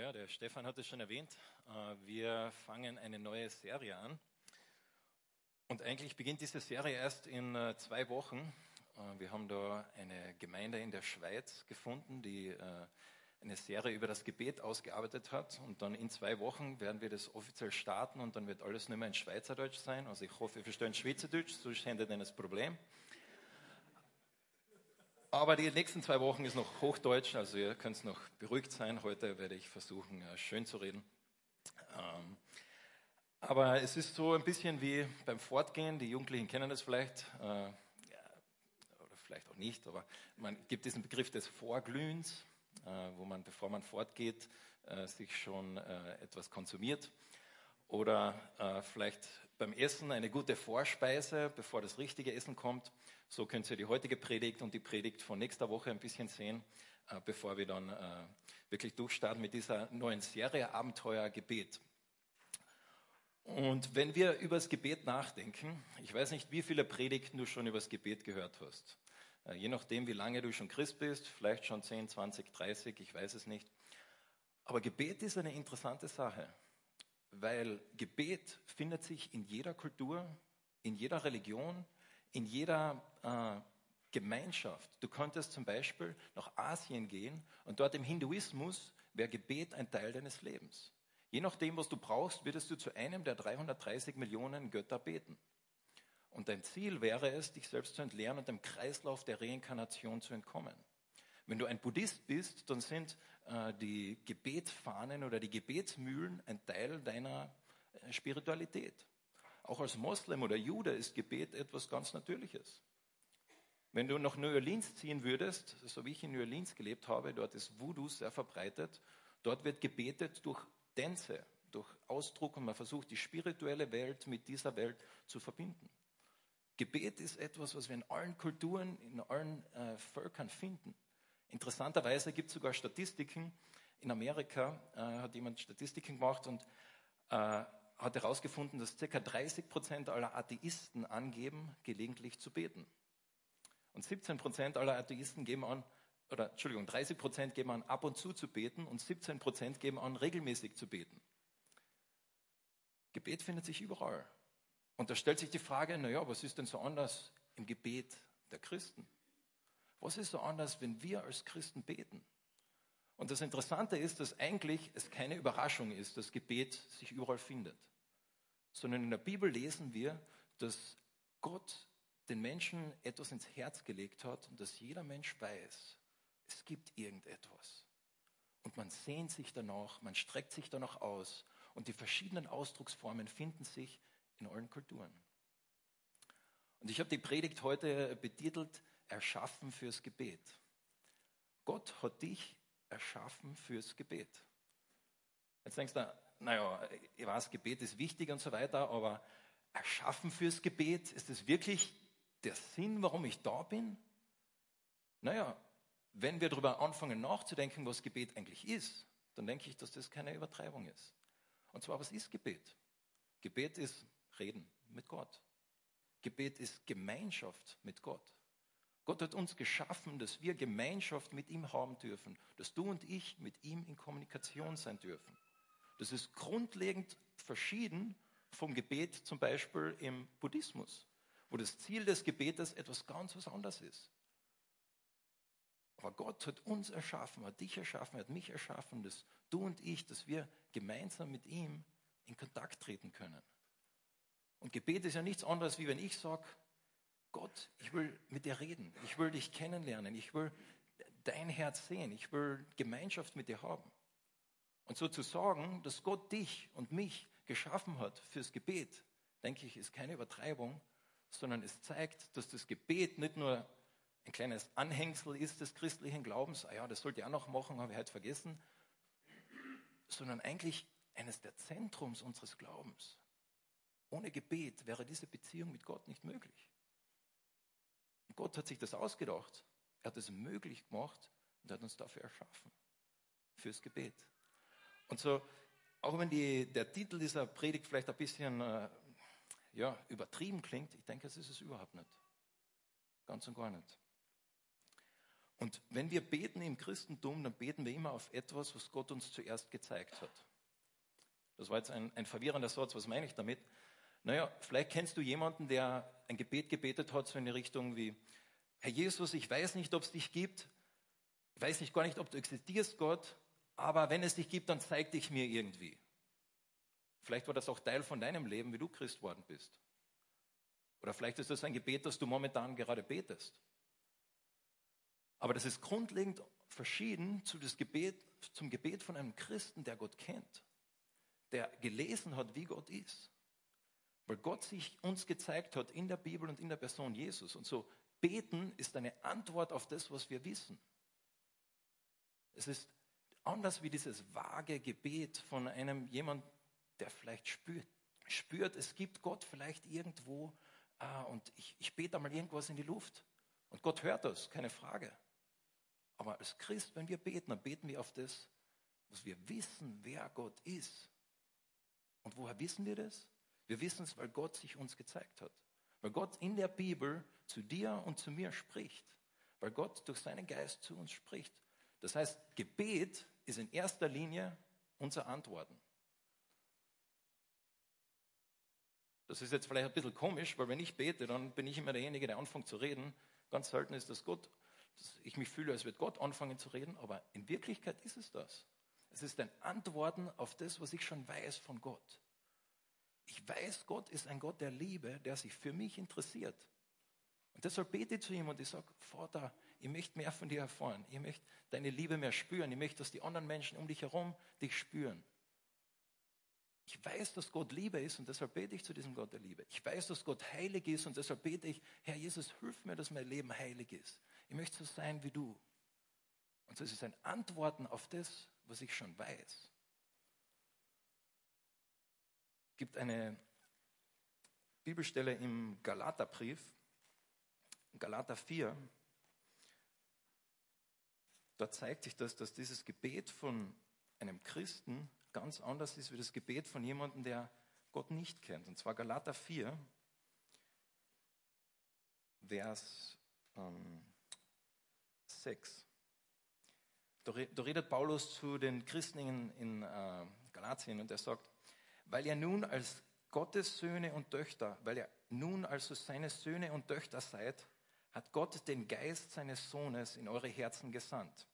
Ja, der Stefan hat es schon erwähnt. Äh, wir fangen eine neue Serie an. Und eigentlich beginnt diese Serie erst in äh, zwei Wochen. Äh, wir haben da eine Gemeinde in der Schweiz gefunden, die eine Serie über das Gebet ausgearbeitet hat. Und dann in zwei Wochen werden wir das offiziell starten und dann wird alles nicht mehr in Schweizerdeutsch sein. Also ich hoffe, ihr versteht Schweizerdeutsch, sonst hättet ihr das Problem. Aber die nächsten zwei Wochen ist noch Hochdeutsch, also ihr könnt noch beruhigt sein. Heute werde ich versuchen, äh, schön zu reden. Ähm, aber es ist so ein bisschen wie beim Fortgehen. Die Jugendlichen kennen das vielleicht, äh, oder vielleicht auch nicht, aber man gibt diesen Begriff des Vorglühens, äh, wo man, bevor man fortgeht, sich schon etwas konsumiert. Oder vielleicht beim Essen eine gute Vorspeise, bevor das richtige Essen kommt. So könnt ihr die heutige Predigt und die Predigt von nächster Woche ein bisschen sehen, äh, bevor wir dann äh, wirklich durchstarten mit dieser neuen Serie Abenteuer Gebet. Und wenn wir über das Gebet nachdenken, ich weiß nicht, wie viele Predigten du schon über das Gebet gehört hast. Äh, je nachdem, wie lange du schon Christ bist, vielleicht schon 10, 20, 30, ich weiß es nicht. Aber Gebet ist eine interessante Sache, weil Gebet findet sich in jeder Kultur, in jeder Religion, in jeder äh, Gemeinschaft. Du könntest zum Beispiel nach Asien gehen und dort im Hinduismus wäre Gebet ein Teil deines Lebens. Je nachdem, was du brauchst, würdest du zu einem der 330 Millionen Götter beten. Und dein Ziel wäre es, dich selbst zu entleeren und dem Kreislauf der Reinkarnation zu entkommen. Wenn du ein Buddhist bist, dann sind äh, die Gebetsfahnen oder die Gebetsmühlen ein Teil deiner äh, Spiritualität. Auch als Moslem oder Jude ist Gebet etwas ganz Natürliches. Wenn du nach New Orleans ziehen würdest, so wie ich in New Orleans gelebt habe, dort ist Voodoo sehr verbreitet. Dort wird gebetet durch Tänze, durch Ausdruck und man versucht, die spirituelle Welt mit dieser Welt zu verbinden. Gebet ist etwas, was wir in allen Kulturen, in allen äh, Völkern finden. Interessanterweise gibt es sogar Statistiken. In Amerika äh, hat jemand Statistiken gemacht und äh, hat herausgefunden, dass ca. 30 Prozent aller Atheisten angeben, gelegentlich zu beten. Und 17 Prozent aller Atheisten geben an, oder Entschuldigung, 30 Prozent geben an, ab und zu zu beten und 17 Prozent geben an, regelmäßig zu beten. Gebet findet sich überall. Und da stellt sich die Frage, naja, was ist denn so anders im Gebet der Christen? Was ist so anders, wenn wir als Christen beten? Und das Interessante ist, dass eigentlich es keine Überraschung ist, dass Gebet sich überall findet sondern in der Bibel lesen wir, dass Gott den Menschen etwas ins Herz gelegt hat und dass jeder Mensch weiß, es gibt irgendetwas. Und man sehnt sich danach, man streckt sich danach aus und die verschiedenen Ausdrucksformen finden sich in allen Kulturen. Und ich habe die Predigt heute betitelt, Erschaffen fürs Gebet. Gott hat dich erschaffen fürs Gebet. Jetzt denkst du, naja, ich weiß, Gebet ist wichtig und so weiter, aber erschaffen fürs Gebet, ist es wirklich der Sinn, warum ich da bin? Naja, wenn wir darüber anfangen nachzudenken, was Gebet eigentlich ist, dann denke ich, dass das keine Übertreibung ist. Und zwar, was ist Gebet? Gebet ist Reden mit Gott. Gebet ist Gemeinschaft mit Gott. Gott hat uns geschaffen, dass wir Gemeinschaft mit ihm haben dürfen, dass du und ich mit ihm in Kommunikation sein dürfen. Das ist grundlegend verschieden vom Gebet zum Beispiel im Buddhismus, wo das Ziel des Gebetes etwas ganz was anderes ist. Aber Gott hat uns erschaffen, hat dich erschaffen, hat mich erschaffen, dass du und ich, dass wir gemeinsam mit ihm in Kontakt treten können. Und Gebet ist ja nichts anderes, wie wenn ich sage, Gott, ich will mit dir reden, ich will dich kennenlernen, ich will dein Herz sehen, ich will Gemeinschaft mit dir haben. Und so zu sagen, dass Gott dich und mich geschaffen hat fürs Gebet, denke ich, ist keine Übertreibung, sondern es zeigt, dass das Gebet nicht nur ein kleines Anhängsel ist des christlichen Glaubens, ah ja, das sollte ich auch noch machen, habe ich heute vergessen, sondern eigentlich eines der Zentrums unseres Glaubens. Ohne Gebet wäre diese Beziehung mit Gott nicht möglich. Gott hat sich das ausgedacht. Er hat es möglich gemacht und hat uns dafür erschaffen. Fürs Gebet. Und so, auch wenn die, der Titel dieser Predigt vielleicht ein bisschen äh, ja, übertrieben klingt, ich denke, es ist es überhaupt nicht. Ganz und gar nicht. Und wenn wir beten im Christentum, dann beten wir immer auf etwas, was Gott uns zuerst gezeigt hat. Das war jetzt ein, ein verwirrender Satz. Was meine ich damit? Naja, vielleicht kennst du jemanden, der ein Gebet gebetet hat, so in die Richtung wie, Herr Jesus, ich weiß nicht, ob es dich gibt. Ich weiß nicht gar nicht, ob du existierst, Gott. Aber wenn es dich gibt, dann zeig dich mir irgendwie. Vielleicht war das auch Teil von deinem Leben, wie du Christ worden bist. Oder vielleicht ist das ein Gebet, das du momentan gerade betest. Aber das ist grundlegend verschieden zu das Gebet, zum Gebet von einem Christen, der Gott kennt, der gelesen hat, wie Gott ist. Weil Gott sich uns gezeigt hat in der Bibel und in der Person Jesus. Und so beten ist eine Antwort auf das, was wir wissen. Es ist anders wie dieses vage Gebet von einem jemand, der vielleicht spürt, spürt, es gibt Gott vielleicht irgendwo äh, und ich, ich bete einmal irgendwas in die Luft. Und Gott hört das, keine Frage. Aber als Christ, wenn wir beten, dann beten wir auf das, was wir wissen, wer Gott ist. Und woher wissen wir das? Wir wissen es, weil Gott sich uns gezeigt hat. Weil Gott in der Bibel zu dir und zu mir spricht. Weil Gott durch seinen Geist zu uns spricht. Das heißt, Gebet ist in erster Linie unser Antworten. Das ist jetzt vielleicht ein bisschen komisch, weil wenn ich bete, dann bin ich immer derjenige, der anfängt zu reden. Ganz selten ist das Gott, dass ich mich fühle, als würde Gott anfangen zu reden, aber in Wirklichkeit ist es das. Es ist ein Antworten auf das, was ich schon weiß von Gott. Ich weiß, Gott ist ein Gott der Liebe, der sich für mich interessiert. Und deshalb bete ich zu ihm und ich sage, Vater, ich möchte mehr von dir erfahren. Ich möchte deine Liebe mehr spüren. Ich möchte, dass die anderen Menschen um dich herum dich spüren. Ich weiß, dass Gott Liebe ist und deshalb bete ich zu diesem Gott der Liebe. Ich weiß, dass Gott heilig ist und deshalb bete ich, Herr Jesus, hilf mir, dass mein Leben heilig ist. Ich möchte so sein wie du. Und so ist ein Antworten auf das, was ich schon weiß. Es gibt eine Bibelstelle im Galaterbrief, Galater 4. Da zeigt sich das, dass dieses Gebet von einem Christen ganz anders ist wie das Gebet von jemandem, der Gott nicht kennt. Und zwar Galater 4, Vers ähm, 6. Da, redet Paulus zu den Christen in, in äh, Galatien und er sagt, weil ihr nun als Gottes Söhne und Töchter, weil ihr nun also seine Söhne und Töchter seid, hat Gott den Geist seines Sohnes in eure Herzen gesandt.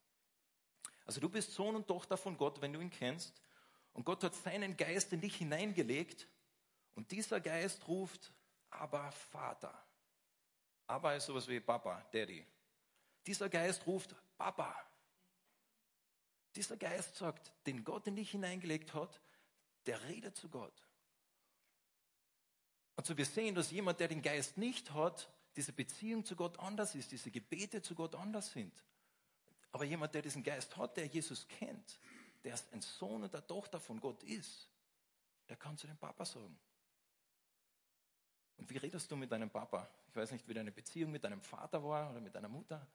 Also du bist Sohn und Tochter von Gott, wenn du ihn kennst. Und Gott hat seinen Geist in dich hineingelegt und dieser Geist ruft, aber Vater. Aber ist sowas wie Papa, Daddy. Dieser Geist ruft, Papa. Dieser Geist sagt, den Gott in dich hineingelegt hat, der redet zu Gott. Und so wir sehen, dass jemand, der den Geist nicht hat, diese Beziehung zu Gott anders ist, diese Gebete zu Gott anders sind. Aber jemand, der diesen Geist hat, der Jesus kennt, der ein Sohn und eine Tochter von Gott ist, der kann zu dem Papa sagen. Und wie redest du mit deinem Papa? Ich weiß nicht, wie deine Beziehung mit deinem Vater war oder mit deiner Mutter,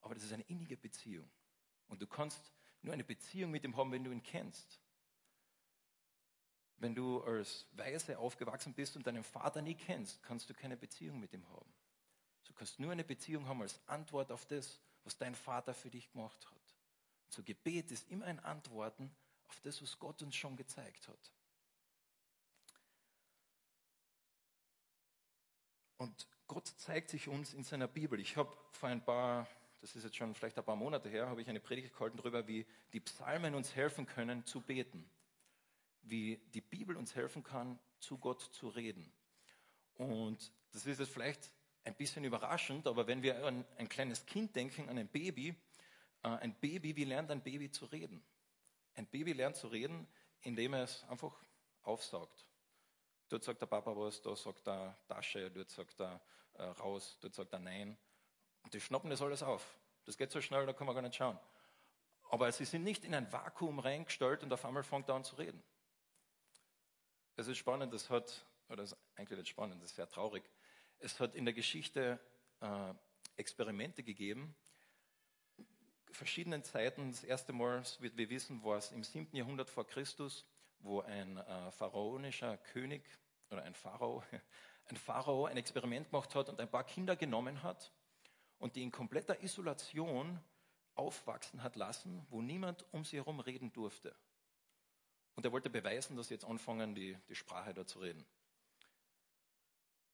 aber das ist eine innige Beziehung. Und du kannst nur eine Beziehung mit ihm haben, wenn du ihn kennst. Wenn du als Weise aufgewachsen bist und deinen Vater nie kennst, kannst du keine Beziehung mit ihm haben. Du kannst nur eine Beziehung haben als Antwort auf das, was dein Vater für dich gemacht hat. So Gebet ist immer ein Antworten auf das, was Gott uns schon gezeigt hat. Und Gott zeigt sich uns in seiner Bibel. Ich habe vor ein paar, das ist jetzt schon vielleicht ein paar Monate her, habe ich eine Predigt gehalten darüber, wie die Psalmen uns helfen können zu beten. Wie die Bibel uns helfen kann, zu Gott zu reden. Und das ist jetzt vielleicht ein bisschen überraschend, aber wenn wir an ein kleines Kind denken, an ein Baby, äh, ein Baby, wie lernt ein Baby zu reden? Ein Baby lernt zu reden, indem er es einfach aufsaugt. Dort sagt der Papa was, da sagt er Tasche, dort sagt er äh, raus, dort sagt er nein. Und die schnappen das alles auf. Das geht so schnell, da kann man gar nicht schauen. Aber sie sind nicht in ein Vakuum reingestellt und auf einmal fängt er an zu reden. Es ist spannend, das hat, oder das ist eigentlich nicht spannend, das ist sehr traurig. Es hat in der Geschichte äh, Experimente gegeben, verschiedenen Zeiten. Das erste Mal, wie wir wissen, war es im 7. Jahrhundert vor Christus, wo ein äh, pharaonischer König oder ein Pharao, ein Pharao ein Experiment gemacht hat und ein paar Kinder genommen hat und die in kompletter Isolation aufwachsen hat lassen, wo niemand um sie herum reden durfte. Und er wollte beweisen, dass sie jetzt anfangen, die, die Sprache da zu reden.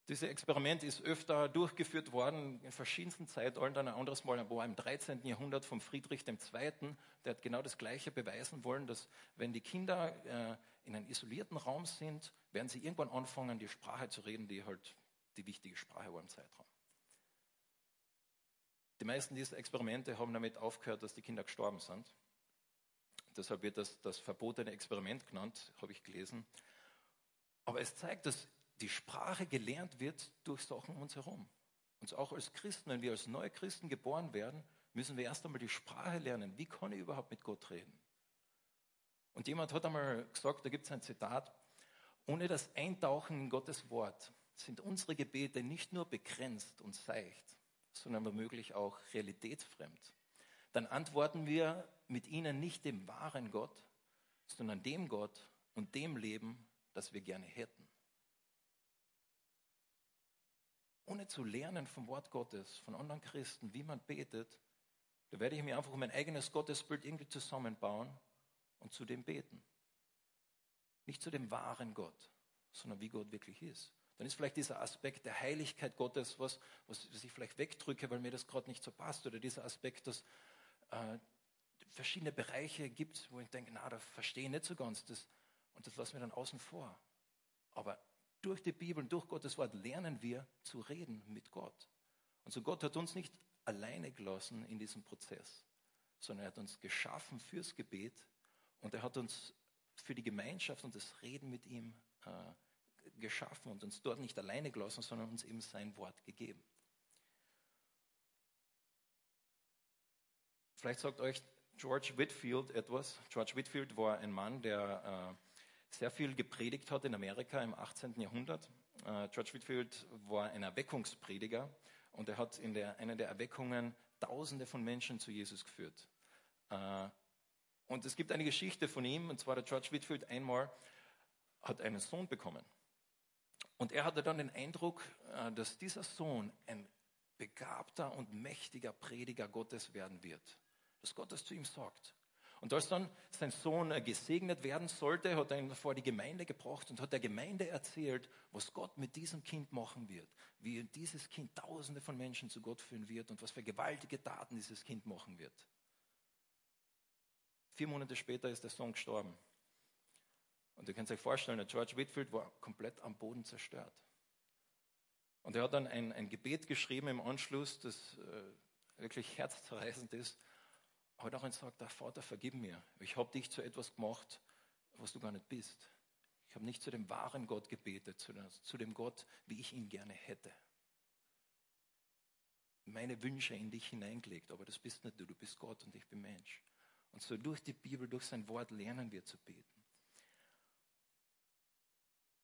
Dieses Experiment ist öfter durchgeführt worden in verschiedensten Zeitaltern. Ein anderes Mal war im 13. Jahrhundert von Friedrich II. Der hat genau das Gleiche beweisen wollen, dass wenn die Kinder äh, in einem isolierten Raum sind, werden sie irgendwann anfangen, die Sprache zu reden, die halt die wichtige Sprache war im Zeitraum. Die meisten dieser Experimente haben damit aufgehört, dass die Kinder gestorben sind. Deshalb wird das das verbotene Experiment genannt, habe ich gelesen. Aber es zeigt, dass die Sprache gelernt wird durch Sachen um uns herum. Und auch als Christen, wenn wir als neue Christen geboren werden, müssen wir erst einmal die Sprache lernen. Wie kann ich überhaupt mit Gott reden? Und jemand hat einmal gesagt, da gibt es ein Zitat, ohne das Eintauchen in Gottes Wort sind unsere Gebete nicht nur begrenzt und seicht, sondern womöglich auch realitätsfremd. Dann antworten wir mit ihnen nicht dem wahren Gott, sondern dem Gott und dem Leben, das wir gerne hätten. ohne zu lernen vom Wort Gottes, von anderen Christen, wie man betet, da werde ich mir einfach mein eigenes Gottesbild irgendwie zusammenbauen und zu dem beten. Nicht zu dem wahren Gott, sondern wie Gott wirklich ist. Dann ist vielleicht dieser Aspekt der Heiligkeit Gottes was, was ich vielleicht wegdrücke, weil mir das gerade nicht so passt. Oder dieser Aspekt, dass äh, verschiedene Bereiche gibt, wo ich denke, na, da verstehe ich nicht so ganz. Das, und das lassen wir dann außen vor. Aber durch die Bibel und durch Gottes Wort lernen wir zu reden mit Gott. Und so Gott hat uns nicht alleine gelassen in diesem Prozess, sondern er hat uns geschaffen fürs Gebet und er hat uns für die Gemeinschaft und das Reden mit ihm äh, geschaffen und uns dort nicht alleine gelassen, sondern uns eben sein Wort gegeben. Vielleicht sagt euch George Whitfield etwas. George Whitfield war ein Mann, der äh, sehr viel gepredigt hat in Amerika im 18. Jahrhundert. Äh, George Whitfield war ein Erweckungsprediger und er hat in der, einer der Erweckungen Tausende von Menschen zu Jesus geführt. Äh, und es gibt eine Geschichte von ihm, und zwar der George Whitfield einmal hat einen Sohn bekommen. Und er hatte dann den Eindruck, dass dieser Sohn ein begabter und mächtiger Prediger Gottes werden wird. Dass Gott das zu ihm sagt. Und als dann sein Sohn gesegnet werden sollte, hat er ihn vor die Gemeinde gebracht und hat der Gemeinde erzählt, was Gott mit diesem Kind machen wird, wie dieses Kind Tausende von Menschen zu Gott führen wird und was für gewaltige Taten dieses Kind machen wird. Vier Monate später ist der Sohn gestorben. Und ihr könnt euch vorstellen, der George Whitfield war komplett am Boden zerstört. Und er hat dann ein, ein Gebet geschrieben im Anschluss, das äh, wirklich herzzerreißend ist hat auch gesagt, der Vater, vergib mir. Ich habe dich zu etwas gemacht, was du gar nicht bist. Ich habe nicht zu dem wahren Gott gebetet, zu dem Gott, wie ich ihn gerne hätte. Meine Wünsche in dich hineingelegt, aber das bist nicht du, du bist Gott und ich bin Mensch. Und so durch die Bibel, durch sein Wort lernen wir zu beten.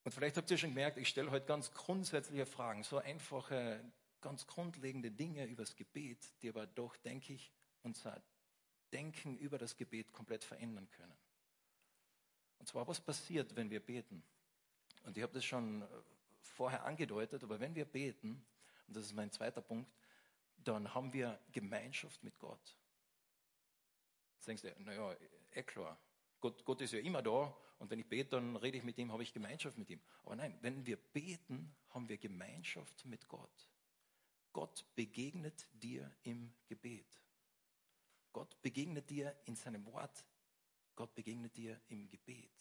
Und vielleicht habt ihr schon gemerkt, ich stelle heute ganz grundsätzliche Fragen, so einfache, ganz grundlegende Dinge übers Gebet, die aber doch, denke ich, unser Denken über das Gebet komplett verändern können. Und zwar, was passiert, wenn wir beten? Und ich habe das schon äh, vorher angedeutet, aber wenn wir beten, und das ist mein zweiter Punkt, dann haben wir Gemeinschaft mit Gott. Jetzt denkst du, naja, eh klar, Gott, Gott ist ja immer da und wenn ich bete, dann rede ich mit ihm, habe ich Gemeinschaft mit ihm. Aber nein, wenn wir beten, haben wir Gemeinschaft mit Gott. Gott begegnet dir im Gebet. Gott begegnet dir in seinem Wort. Gott begegnet dir im Gebet.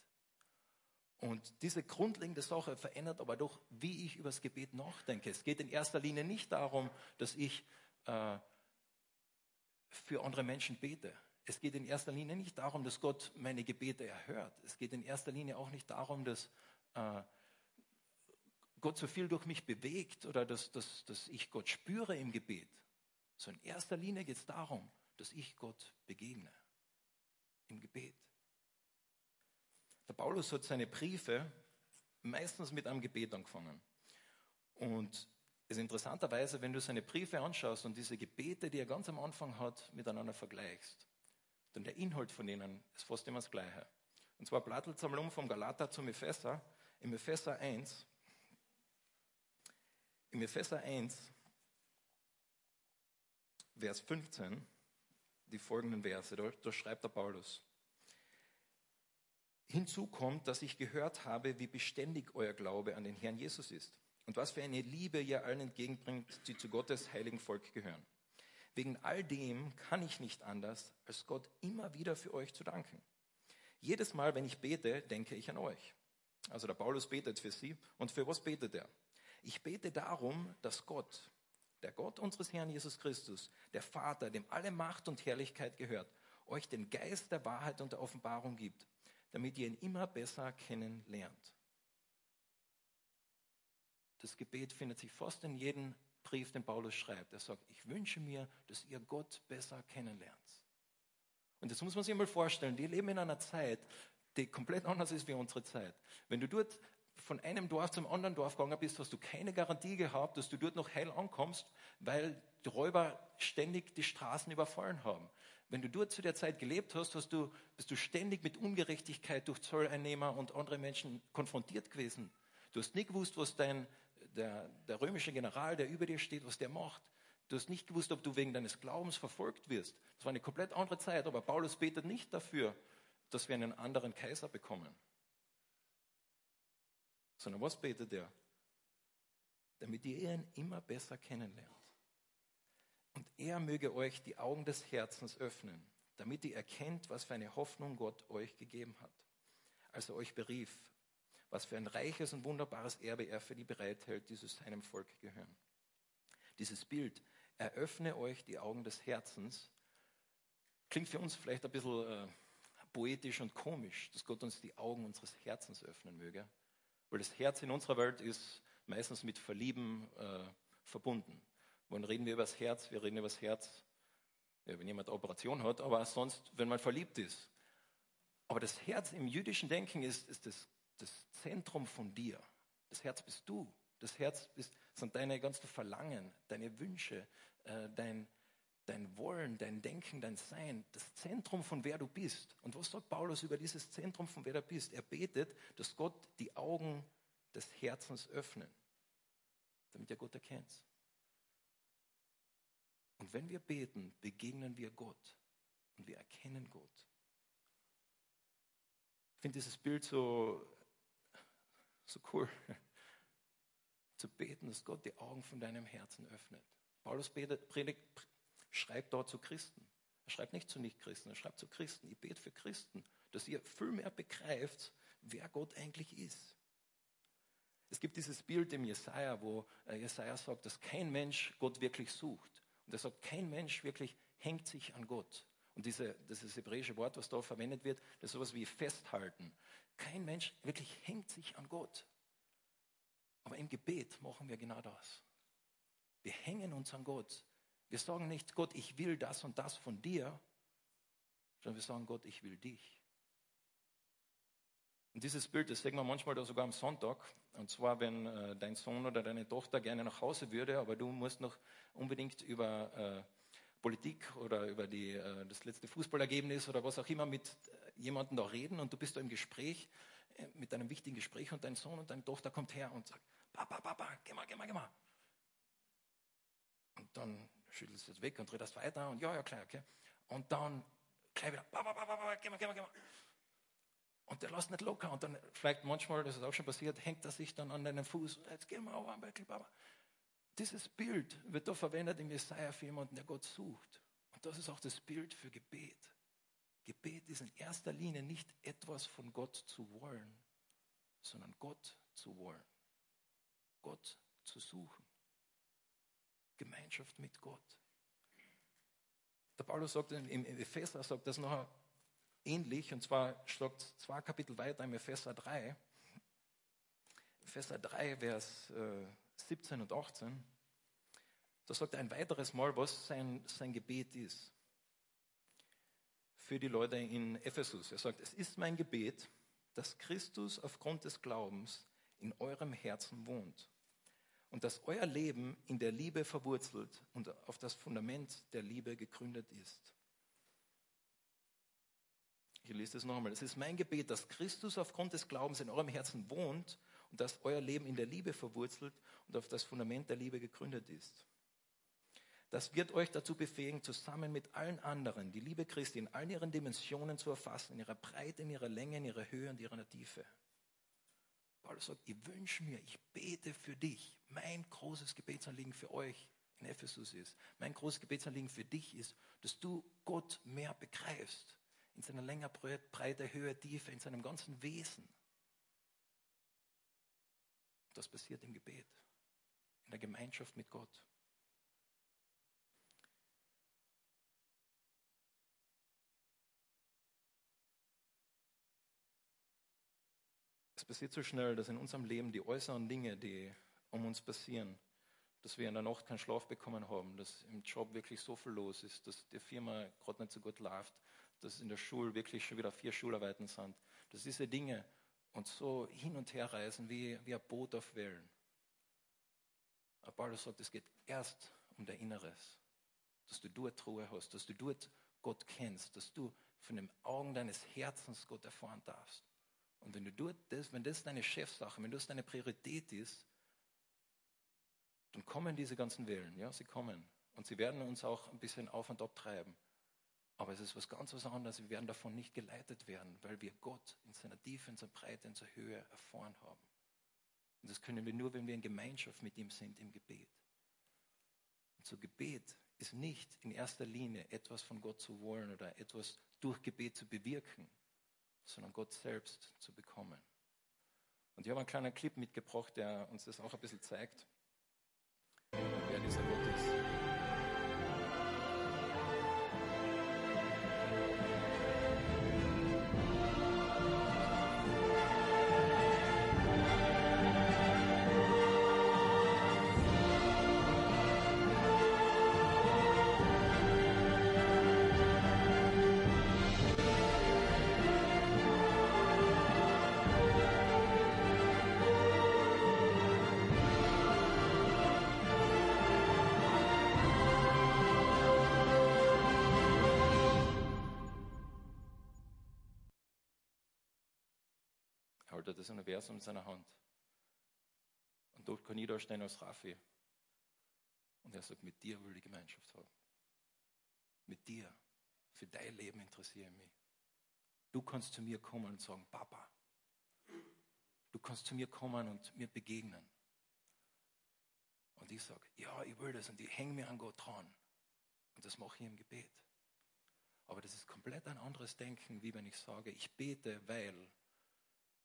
Und diese grundlegende Sache verändert aber doch, wie ich über das Gebet nachdenke. Es geht in erster Linie nicht darum, dass ich äh, für andere Menschen bete. Es geht in erster Linie nicht darum, dass Gott meine Gebete erhört. Es geht in erster Linie auch nicht darum, dass äh, Gott so viel durch mich bewegt oder dass, dass, dass ich Gott spüre im Gebet. So in erster Linie geht es darum, dass ich Gott begegne im Gebet. Der Paulus hat seine Briefe meistens mit einem Gebet angefangen. Und es ist interessanterweise, wenn du seine Briefe anschaust und diese Gebete, die er ganz am Anfang hat, miteinander vergleichst, dann der Inhalt von denen ist fast immer das Gleiche. Und zwar blattelt es einmal um vom Galater zum Epheser. Im Epheser 1, im Epheser 1 Vers 15, die folgenden Verse, da, da schreibt der Paulus. Hinzu kommt, dass ich gehört habe, wie beständig euer Glaube an den Herrn Jesus ist und was für eine Liebe ihr allen entgegenbringt, die zu Gottes heiligen Volk gehören. Wegen all dem kann ich nicht anders, als Gott immer wieder für euch zu danken. Jedes Mal, wenn ich bete, denke ich an euch. Also der Paulus betet für sie. Und für was betet er? Ich bete darum, dass Gott, der Gott unseres Herrn Jesus Christus, der Vater, dem alle Macht und Herrlichkeit gehört, euch den Geist der Wahrheit und der Offenbarung gibt, damit ihr ihn immer besser kennenlernt. Das Gebet findet sich fast in jedem Brief, den Paulus schreibt. Er sagt, ich wünsche mir, dass ihr Gott besser kennenlernt. Und das muss man sich mal vorstellen. Die leben in einer Zeit, die komplett anders ist wie unsere Zeit. Wenn du dort von einem Dorf zum anderen Dorf gegangen bist, hast du keine Garantie gehabt, dass du dort noch heil ankommst, weil die Räuber ständig die Straßen überfallen haben. Wenn du dort zu der Zeit gelebt hast, hast du, bist du ständig mit Ungerechtigkeit durch Zolleinnehmer und andere Menschen konfrontiert gewesen. Du hast nie gewusst, was dein, der, der römische General, der über dir steht, was der macht. Du hast nicht gewusst, ob du wegen deines Glaubens verfolgt wirst. Das war eine komplett andere Zeit, aber Paulus betet nicht dafür, dass wir einen anderen Kaiser bekommen. Sondern was betet er? Damit ihr ihn immer besser kennenlernt. Und er möge euch die Augen des Herzens öffnen, damit ihr erkennt, was für eine Hoffnung Gott euch gegeben hat, als er euch berief, was für ein reiches und wunderbares Erbe er für die bereithält, die zu seinem Volk gehören. Dieses Bild, eröffne euch die Augen des Herzens, klingt für uns vielleicht ein bisschen äh, poetisch und komisch, dass Gott uns die Augen unseres Herzens öffnen möge, weil das Herz in unserer Welt ist meistens mit Verlieben äh, verbunden. Wann reden wir über das Herz? Wir reden über das Herz, ja, wenn jemand eine Operation hat, aber sonst, wenn man verliebt ist. Aber das Herz im jüdischen Denken ist, ist das, das Zentrum von dir. Das Herz bist du. Das Herz ist, sind deine ganzen Verlangen, deine Wünsche, äh, dein, dein Wollen, dein Denken, dein Sein, das Zentrum von wer du bist. Und was sagt Paulus über dieses Zentrum von wer du bist? Er betet, dass Gott die Augen des Herzens öffnet, damit er Gott erkennt. Und wenn wir beten, begegnen wir Gott und wir erkennen Gott. Ich finde dieses Bild so, so cool, zu beten, dass Gott die Augen von deinem Herzen öffnet. Paulus betet, predigt, schreibt dort zu Christen. Er schreibt nicht zu Nichtchristen, er schreibt zu Christen. Ich bete für Christen, dass ihr viel mehr begreift, wer Gott eigentlich ist. Es gibt dieses Bild im Jesaja, wo äh, Jesaja sagt, dass kein Mensch Gott wirklich sucht. Und er sagt, kein Mensch wirklich hängt sich an Gott. Und diese, dieses hebräische Wort, was da verwendet wird, das ist sowas wie festhalten. Kein Mensch wirklich hängt sich an Gott. Aber im Gebet machen wir genau das. Wir hängen uns an Gott. Wir sagen nicht, Gott, ich will das und das von dir, sondern wir sagen, Gott, ich will dich. Und dieses Bild, das sehen wir manchmal da sogar am Sonntag. Und zwar, wenn äh, dein Sohn oder deine Tochter gerne nach Hause würde, aber du musst noch unbedingt über äh, Politik oder über die, äh, das letzte Fußballergebnis oder was auch immer mit äh, jemandem da reden und du bist da im Gespräch, äh, mit einem wichtigen Gespräch und dein Sohn und deine Tochter kommt her und sagt, Papa, Papa, geh mal, geh mal, geh mal. Und dann schüttelst es weg und das weiter und ja, ja, klar, okay. Und dann gleich wieder, Papa, Papa, Papa, geh mal, geh mal, geh mal. Und der lässt nicht locker. Und dann vielleicht manchmal, das ist auch schon passiert, hängt er sich dann an deinen Fuß. Jetzt geh mal auf, Papa. Dieses Bild wird da verwendet im Jesaja für jemanden, der Gott sucht. Und das ist auch das Bild für Gebet. Gebet ist in erster Linie nicht etwas von Gott zu wollen, sondern Gott zu wollen. Gott zu suchen. Gemeinschaft mit Gott. Der Paulus sagt im Epheser, sagt das noch ähnlich, und zwar schlagt zwei Kapitel weiter im Epheser 3. Epheser 3, Vers 17 äh, und 18. Da sagt er ein weiteres Mal, was sein, sein Gebet ist für die Leute in Ephesus. Er sagt, es ist mein Gebet, dass Christus aufgrund des Glaubens in eurem Herzen wohnt und dass euer Leben in der Liebe verwurzelt und auf das Fundament der Liebe gegründet ist. Ich lese das nochmal. Es ist mein Gebet, dass Christus aufgrund des Glaubens in eurem Herzen wohnt und dass euer Leben in der Liebe verwurzelt und auf das Fundament der Liebe gegründet ist. Das wird euch dazu befähigen, zusammen mit allen anderen die Liebe Christi in all ihren Dimensionen zu erfassen, in ihrer Breite, in ihrer Länge, in ihrer Höhe und ihrer Tiefe. Paulus sagt, ich wünsche mir, ich bete für dich. Mein großes Gebetsanliegen für euch in Ephesus ist, mein großes Gebetsanliegen für dich ist, dass du Gott mehr begreifst. In seiner Länge, Breite, Höhe, Tiefe, in seinem ganzen Wesen. Das passiert im Gebet, in der Gemeinschaft mit Gott. Es passiert so schnell, dass in unserem Leben die äußeren Dinge, die um uns passieren, dass wir in der Nacht keinen Schlaf bekommen haben, dass im Job wirklich so viel los ist, dass die Firma gerade nicht so gut läuft, dass in der Schule wirklich schon wieder vier Schularbeiten sind, dass diese Dinge uns so hin und her reisen wie, wie ein Boot auf Wellen. Aber Paulus sagt, es geht erst um dein Inneres, dass du dort Ruhe hast, dass du dort Gott kennst, dass du von den Augen deines Herzens Gott erfahren darfst. Und wenn du das, wenn das deine Chefsache, wenn das deine Priorität ist, dann kommen diese ganzen Wellen, ja, sie kommen. Und sie werden uns auch ein bisschen auf und ab treiben. Aber es ist was ganz was anderes. Wir werden davon nicht geleitet werden, weil wir Gott in seiner Tiefe, in seiner Breite, in seiner Höhe erfahren haben. Und das können wir nur, wenn wir in Gemeinschaft mit ihm sind, im Gebet. Und so Gebet ist nicht in erster Linie etwas von Gott zu wollen oder etwas durch Gebet zu bewirken, sondern Gott selbst zu bekommen. Und ich habe einen kleinen Clip mitgebracht, der uns das auch ein bisschen zeigt, wer dieser das Universum in seiner Hand. Und dort kann ich da stehen als Raffi. Und er sagt, mit dir will ich Gemeinschaft haben. Mit dir. Für dein Leben interessiere ich mich. Du kannst zu mir kommen und sagen, Papa. Du kannst zu mir kommen und mir begegnen. Und ich sage, ja, ich will das und ich hänge mir an Gott dran. Und das mache ich im Gebet. Aber das ist komplett ein anderes Denken, wie wenn ich sage, ich bete, weil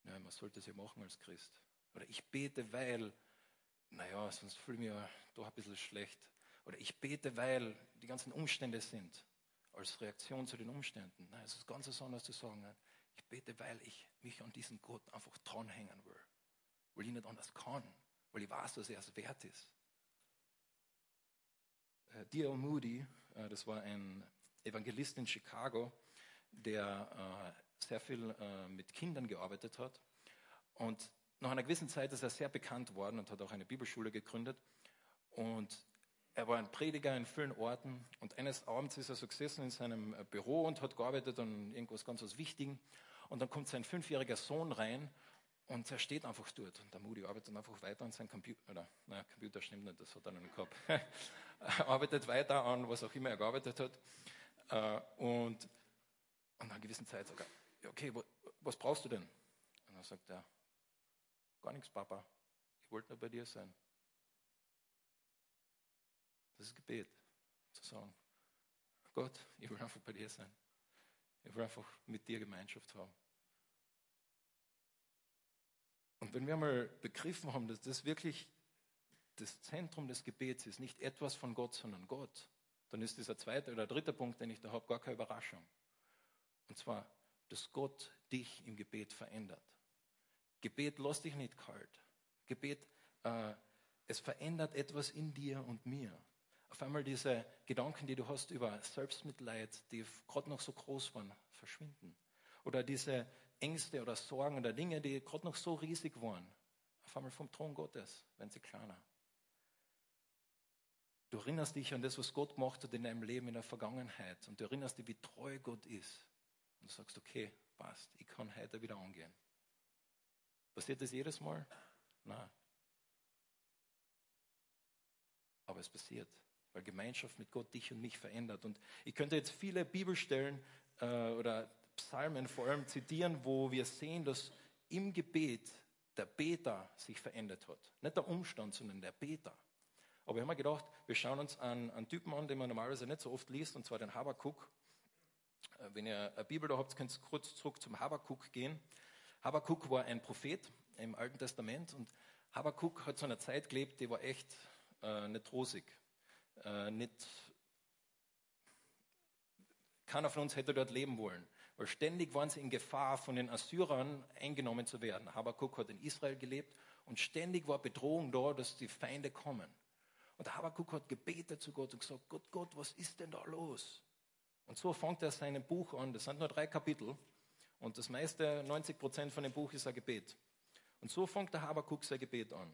ja, man sollte es ja machen als Christ. Oder ich bete, weil, naja, sonst fühle ich mich doch ein bisschen schlecht. Oder ich bete, weil die ganzen Umstände sind, als Reaktion zu den Umständen. Nein, es ist ganz anders zu sagen. Ich bete, weil ich mich an diesen Gott einfach dranhängen will. Weil ich nicht anders kann. Weil ich weiß, dass er es wert ist. Äh, D.L. Moody, äh, das war ein Evangelist in Chicago, der äh, sehr viel äh, mit Kindern gearbeitet hat. Und nach einer gewissen Zeit ist er sehr bekannt worden und hat auch eine Bibelschule gegründet. Und er war ein Prediger in vielen Orten. Und eines Abends ist er so gesessen in seinem äh, Büro und hat gearbeitet an irgendwas ganz was Wichtigem. Und dann kommt sein fünfjähriger Sohn rein und er steht einfach dort. Und der Moody arbeitet einfach weiter an seinem Computer. Oder, naja, Computer stimmt nicht, das hat er noch nicht gehabt. er arbeitet weiter an, was auch immer er gearbeitet hat. Äh, und nach einer gewissen Zeit sagt er, okay, was brauchst du denn? Und dann sagt er, gar nichts, Papa. Ich wollte nur bei dir sein. Das ist Gebet, zu sagen, Gott, ich will einfach bei dir sein. Ich will einfach mit dir Gemeinschaft haben. Und wenn wir mal begriffen haben, dass das wirklich das Zentrum des Gebets ist, nicht etwas von Gott, sondern Gott, dann ist dieser zweite oder dritte Punkt, den ich da habe, gar keine Überraschung. Und zwar, dass Gott dich im Gebet verändert. Gebet lässt dich nicht kalt. Gebet, äh, es verändert etwas in dir und mir. Auf einmal diese Gedanken, die du hast über Selbstmitleid, die gerade noch so groß waren, verschwinden. Oder diese Ängste oder Sorgen oder Dinge, die gerade noch so riesig waren, auf einmal vom Thron Gottes, wenn sie kleiner. Du erinnerst dich an das, was Gott gemacht hat in deinem Leben in der Vergangenheit. Und du erinnerst dich, wie treu Gott ist. Und du sagst, okay, passt, ich kann heute wieder angehen. Passiert das jedes Mal? Nein. Aber es passiert. weil Gemeinschaft mit Gott dich und mich verändert. Und ich könnte jetzt viele Bibelstellen äh, oder Psalmen vor allem zitieren, wo wir sehen, dass im Gebet der Beter sich verändert hat. Nicht der Umstand, sondern der Beter. Aber ich habe mir gedacht, wir schauen uns einen, einen Typen an, den man normalerweise nicht so oft liest, und zwar den Habakkuk. Äh, wenn ihr eine Bibel da habt, könnt ihr kurz zurück zum Habakkuk gehen. Habakkuk war ein Prophet im Alten Testament und Habakkuk hat zu einer Zeit gelebt, die war echt äh, nicht rosig. Äh, nicht, keiner von uns hätte dort leben wollen. Weil ständig waren sie in Gefahr, von den Assyrern eingenommen zu werden. Habakkuk hat in Israel gelebt und ständig war Bedrohung da, dass die Feinde kommen. Und Habakkuk hat gebetet zu Gott und gesagt, Gott, Gott, was ist denn da los? Und so fängt er sein Buch an. Das sind nur drei Kapitel. Und das meiste, 90 Prozent von dem Buch ist ein Gebet. Und so fängt der Habakkuk sein Gebet an.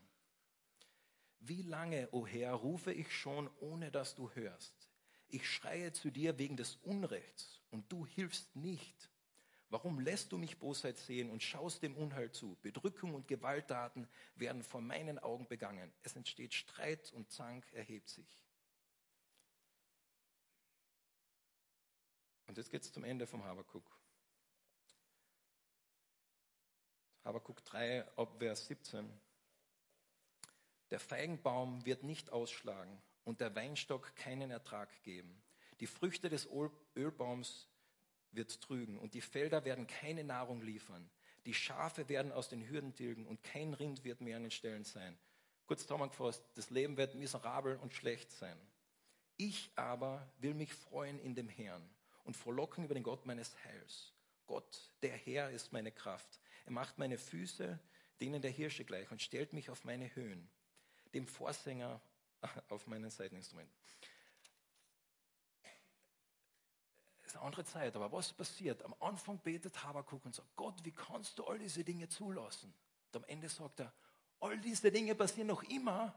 Wie lange, o oh Herr, rufe ich schon, ohne dass du hörst? Ich schreie zu dir wegen des Unrechts und du hilfst nicht. Warum lässt du mich Bosheit sehen und schaust dem Unheil zu? Bedrückung und Gewalttaten werden vor meinen Augen begangen. Es entsteht Streit und Zank erhebt sich. Und jetzt geht es zum Ende vom Habakuk. Habakuk 3, ab Vers 17. Der Feigenbaum wird nicht ausschlagen und der Weinstock keinen Ertrag geben. Die Früchte des Ölbaums wird trügen und die Felder werden keine Nahrung liefern. Die Schafe werden aus den Hürden tilgen und kein Rind wird mehr an den Stellen sein. Kurz zusammengefasst, das Leben wird miserabel und schlecht sein. Ich aber will mich freuen in dem Herrn und frohlocken über den Gott meines Heils. Gott, der Herr, ist meine Kraft. Er macht meine Füße denen der Hirsche gleich und stellt mich auf meine Höhen. Dem Vorsänger auf meinen Seiteninstrumenten. Ist eine andere Zeit, aber was passiert? Am Anfang betet Habakuk und sagt, Gott, wie kannst du all diese Dinge zulassen? Und am Ende sagt er, all diese Dinge passieren noch immer,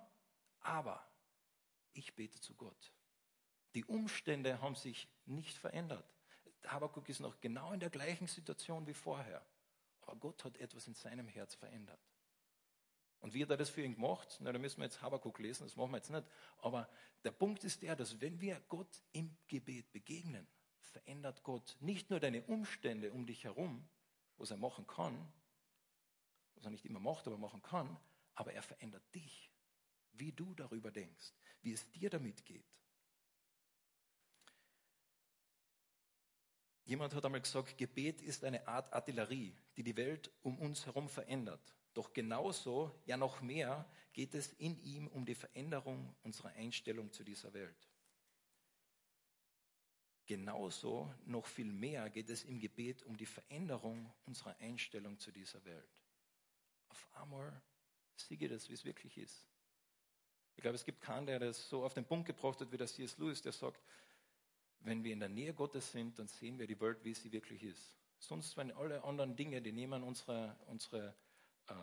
aber ich bete zu Gott. Die Umstände haben sich nicht verändert. Habakuk ist noch genau in der gleichen Situation wie vorher. Aber Gott hat etwas in seinem Herz verändert. Und wie hat er das für ihn gemacht? Na, da müssen wir jetzt Habakuk lesen, das machen wir jetzt nicht. Aber der Punkt ist der, dass wenn wir Gott im Gebet begegnen, verändert Gott nicht nur deine Umstände um dich herum, was er machen kann, was er nicht immer macht, aber machen kann, aber er verändert dich, wie du darüber denkst, wie es dir damit geht. Jemand hat einmal gesagt, Gebet ist eine Art Artillerie, die die Welt um uns herum verändert. Doch genauso, ja noch mehr, geht es in ihm um die Veränderung unserer Einstellung zu dieser Welt. Genauso, noch viel mehr geht es im Gebet um die Veränderung unserer Einstellung zu dieser Welt. Auf einmal ich das, wie es wirklich ist. Ich glaube, es gibt keinen, der das so auf den Punkt gebracht hat wie der C.S. Lewis, der sagt, wenn wir in der Nähe Gottes sind, dann sehen wir die Welt, wie sie wirklich ist. Sonst, wenn alle anderen Dinge, die nehmen unsere, unsere äh,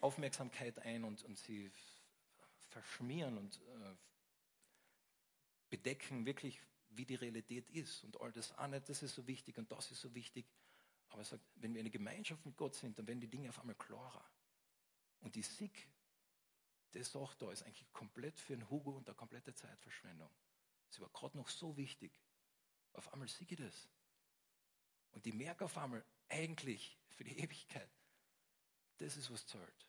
Aufmerksamkeit ein und, und sie verschmieren und äh, bedecken wirklich, wie die Realität ist. Und all das eine, das ist so wichtig und das ist so wichtig. Aber er sagt, wenn wir in der Gemeinschaft mit Gott sind, dann werden die Dinge auf einmal klarer. Und die Sieg, das sagt da, ist eigentlich komplett für den Hugo und eine komplette Zeitverschwendung. Das war gerade noch so wichtig. Auf einmal siege ich das. Und die merke auf einmal, eigentlich für die Ewigkeit, das ist, was zahlt.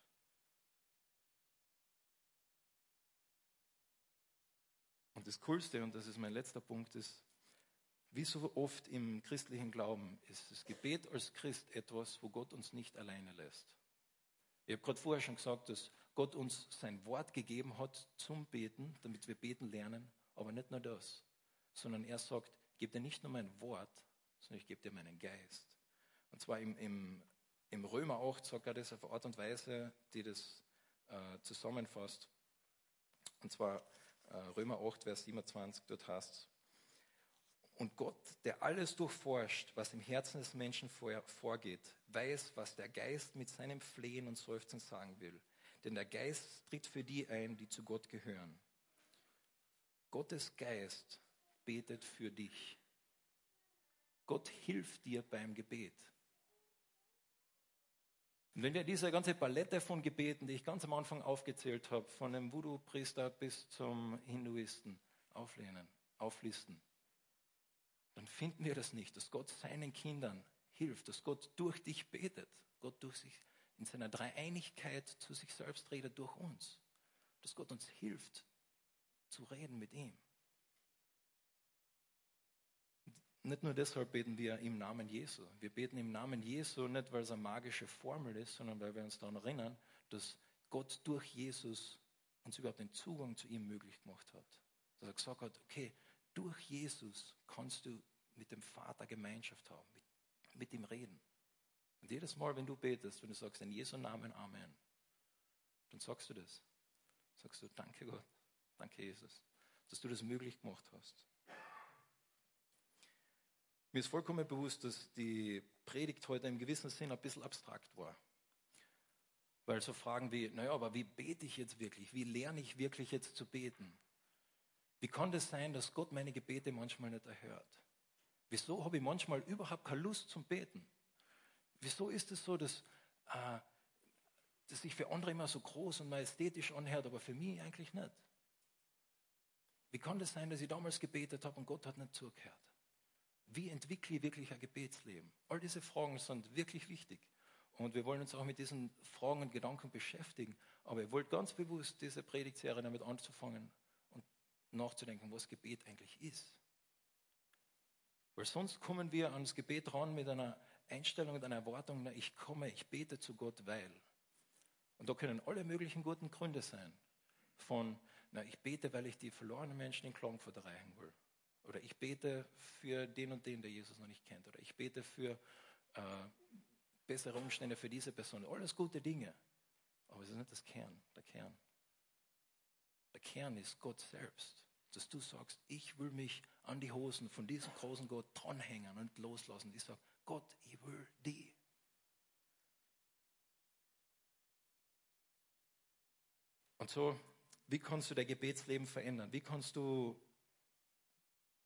Und das Coolste, und das ist mein letzter Punkt, ist, wie so oft im christlichen Glauben ist das Gebet als Christ etwas, wo Gott uns nicht alleine lässt. Ich habe gerade vorher schon gesagt, dass Gott uns sein Wort gegeben hat zum Beten, damit wir beten lernen, aber nicht nur das, sondern er sagt, ich gebe dir nicht nur mein Wort, sondern ich gebe dir meinen Geist. Und zwar im, im im Römer 8 sagt er das auf Art und Weise, die das äh, zusammenfasst. Und zwar äh, Römer 8, Vers 27, dort heißt und Gott, der alles durchforscht, was im Herzen des Menschen vor, vorgeht, weiß, was der Geist mit seinem Flehen und Seufzen sagen will. Denn der Geist tritt für die ein, die zu Gott gehören. Gottes Geist betet für dich. Gott hilft dir beim Gebet. Und wenn wir diese ganze Palette von Gebeten, die ich ganz am Anfang aufgezählt habe, von dem Voodoo-Priester bis zum Hinduisten auflehnen, auflisten, dann finden wir das nicht, dass Gott seinen Kindern hilft, dass Gott durch dich betet, Gott durch sich in seiner Dreieinigkeit zu sich selbst redet durch uns, dass Gott uns hilft zu reden mit ihm. Nicht nur deshalb beten wir im Namen Jesu. Wir beten im Namen Jesu nicht, weil es eine magische Formel ist, sondern weil wir uns daran erinnern, dass Gott durch Jesus uns überhaupt den Zugang zu ihm möglich gemacht hat. Dass er gesagt hat, okay, durch Jesus kannst du mit dem Vater Gemeinschaft haben, mit, mit ihm reden. Und jedes Mal, wenn du betest, wenn du sagst, in Jesu Namen Amen, dann sagst du das. Sagst du, danke Gott, danke Jesus, dass du das möglich gemacht hast. Mir ist vollkommen bewusst, dass die Predigt heute im gewissen Sinn ein bisschen abstrakt war. Weil so Fragen wie, naja, aber wie bete ich jetzt wirklich? Wie lerne ich wirklich jetzt zu beten? Wie kann das sein, dass Gott meine Gebete manchmal nicht erhört? Wieso habe ich manchmal überhaupt keine Lust zum Beten? Wieso ist es so, dass, äh, dass sich für andere immer so groß und majestätisch anhört, aber für mich eigentlich nicht? Wie kann das sein, dass ich damals gebetet habe und Gott hat nicht zugehört? Wie entwickle ich wirklich ein Gebetsleben? All diese Fragen sind wirklich wichtig. Und wir wollen uns auch mit diesen Fragen und Gedanken beschäftigen. Aber ich wollte ganz bewusst diese Predigtserie damit anzufangen und nachzudenken, was Gebet eigentlich ist. Weil sonst kommen wir ans Gebet ran mit einer Einstellung und einer Erwartung, na, ich komme, ich bete zu Gott, weil. Und da können alle möglichen guten Gründe sein. Von, na, ich bete, weil ich die verlorenen Menschen in Klagenfurt erreichen will. Oder ich bete für den und den, der Jesus noch nicht kennt. Oder ich bete für äh, bessere Umstände für diese Person. Alles gute Dinge. Aber es ist nicht das Kern, der Kern. Der Kern ist Gott selbst. Dass du sagst, ich will mich an die Hosen von diesem großen Gott dranhängen und loslassen. Ich sage, Gott, ich will die. Und so, wie kannst du dein Gebetsleben verändern? Wie kannst du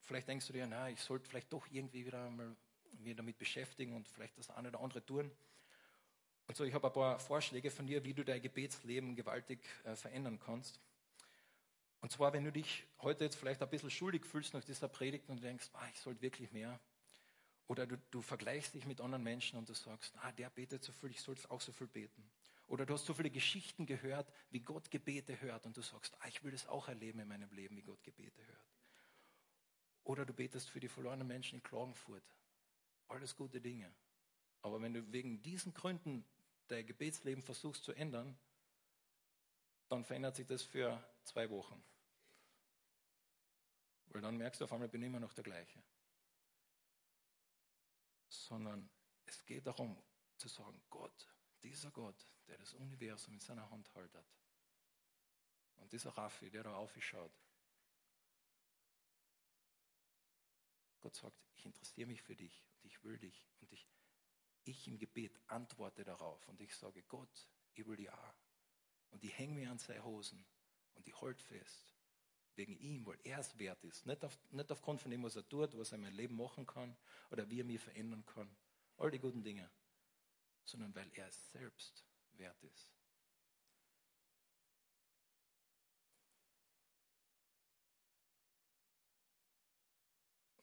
Vielleicht denkst du dir, na, ich sollte vielleicht doch irgendwie wieder mal mir damit beschäftigen und vielleicht das eine oder andere tun. Und so, ich habe ein paar Vorschläge von dir, wie du dein Gebetsleben gewaltig äh, verändern kannst. Und zwar, wenn du dich heute jetzt vielleicht ein bisschen schuldig fühlst nach dieser Predigt und denkst, ah, ich sollte wirklich mehr. Oder du, du, vergleichst dich mit anderen Menschen und du sagst, ah, der betet so viel, ich sollte auch so viel beten. Oder du hast so viele Geschichten gehört, wie Gott Gebete hört und du sagst, ah, ich will das auch erleben in meinem Leben, wie Gott Gebete hört. Oder du betest für die verlorenen Menschen in Klagenfurt. Alles gute Dinge. Aber wenn du wegen diesen Gründen dein Gebetsleben versuchst zu ändern, dann verändert sich das für zwei Wochen. Weil dann merkst du auf einmal, ich bin immer noch der gleiche. Sondern es geht darum zu sagen, Gott, dieser Gott, der das Universum in seiner Hand haltet, und dieser Raffi, der da aufschaut, Gott sagt, ich interessiere mich für dich und ich will dich. Und ich, ich im Gebet antworte darauf und ich sage, Gott, ich will auch. Und ich hänge mir an seine Hosen und ich halte fest. Wegen ihm, weil er es wert ist. Nicht, auf, nicht aufgrund von dem, was er tut, was er in meinem Leben machen kann oder wie er mich verändern kann. All die guten Dinge. Sondern weil er es selbst wert ist.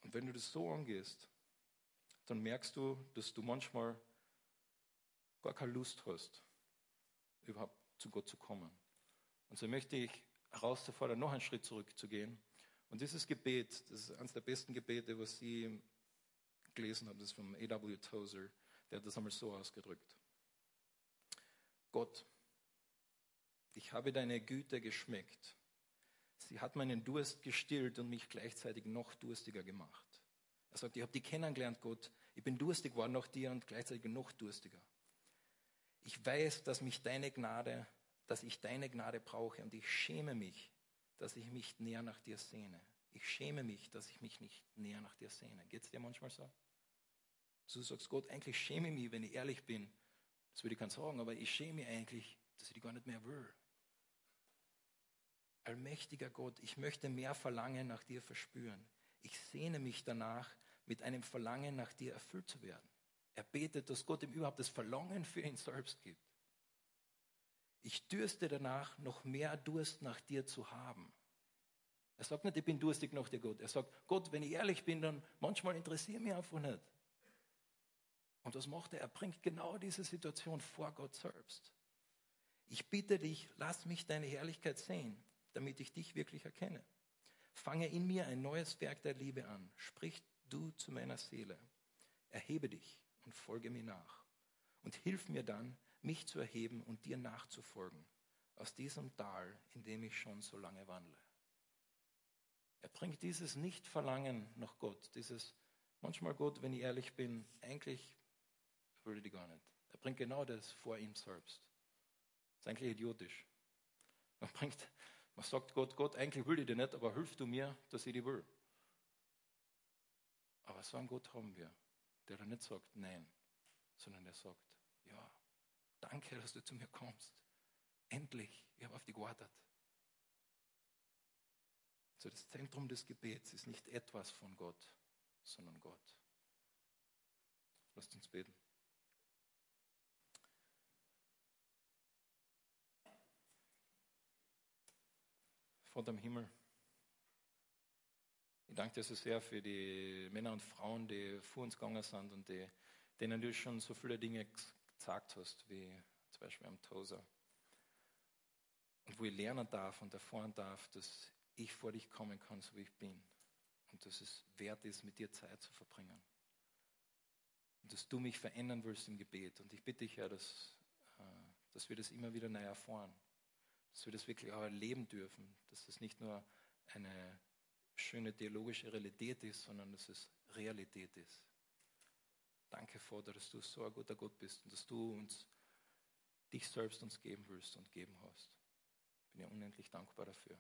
Und wenn du das so angehst, dann merkst du, dass du manchmal gar keine Lust hast, überhaupt zu Gott zu kommen. Und so möchte ich herauszufordern, noch einen Schritt zurückzugehen. Und dieses Gebet, das ist eines der besten Gebete, was Sie gelesen haben, das ist vom A.W. Tozer, der hat das einmal so ausgedrückt. Gott, ich habe deine Güte geschmeckt Sie hat meinen Durst gestillt und mich gleichzeitig noch durstiger gemacht. Er sagt, ich habe dich kennengelernt, Gott. Ich bin durstig geworden nach dir und gleichzeitig noch durstiger. Ich weiß, dass mich deine Gnade, dass ich deine Gnade brauche und ich schäme mich, dass ich mich näher nach dir sehne. Ich schäme mich, dass ich mich nicht näher nach dir sehne. Geht es dir manchmal so? Du sagst, Gott, eigentlich schäme ich mich, wenn ich ehrlich bin. Das würde ich gar nicht sagen, aber ich schäme mich eigentlich, dass ich dich gar nicht mehr will. Allmächtiger Gott, ich möchte mehr Verlangen nach dir verspüren. Ich sehne mich danach, mit einem Verlangen nach dir erfüllt zu werden. Er betet, dass Gott ihm überhaupt das Verlangen für ihn selbst gibt. Ich dürste danach, noch mehr Durst nach dir zu haben. Er sagt nicht, ich bin durstig nach dir, Gott. Er sagt, Gott, wenn ich ehrlich bin, dann manchmal interessiert mich einfach nicht. Und was macht er? Er bringt genau diese Situation vor Gott selbst. Ich bitte dich, lass mich deine Herrlichkeit sehen, damit ich dich wirklich erkenne. Fange in mir ein neues Werk der Liebe an. Sprich du zu meiner Seele. Erhebe dich und folge mir nach. Und hilf mir dann, mich zu erheben und dir nachzufolgen, aus diesem Tal, in dem ich schon so lange wandle. Er bringt dieses Nicht-Verlangen nach Gott, dieses manchmal Gott, wenn ich ehrlich bin, eigentlich ich die gar nicht. Er bringt genau das vor ihm selbst. Das ist eigentlich idiotisch. Man, bringt, man sagt Gott, Gott, eigentlich will ich dir nicht, aber hilf du mir, dass ich die will. Aber so einen Gott haben wir, der dann nicht sagt Nein, sondern der sagt, ja, danke, dass du zu mir kommst. Endlich, ich habe auf dich gewartet. So das Zentrum des Gebets ist nicht etwas von Gott, sondern Gott. Lasst uns beten. Vater im Himmel, ich danke dir so sehr für die Männer und Frauen, die vor uns gegangen sind und die, denen du schon so viele Dinge gesagt hast, wie zum Beispiel am Toser. Und wo ich lernen darf und erfahren darf, dass ich vor dich kommen kann, so wie ich bin. Und dass es wert ist, mit dir Zeit zu verbringen. Und dass du mich verändern willst im Gebet. Und ich bitte dich, ja, dass, äh, dass wir das immer wieder neu erfahren. Dass wir das wirklich auch erleben dürfen. Dass das nicht nur eine schöne theologische Realität ist, sondern dass es Realität ist. Danke, Vater, dass du so ein guter Gott bist und dass du uns dich selbst uns geben willst und geben hast. Bin ja unendlich dankbar dafür.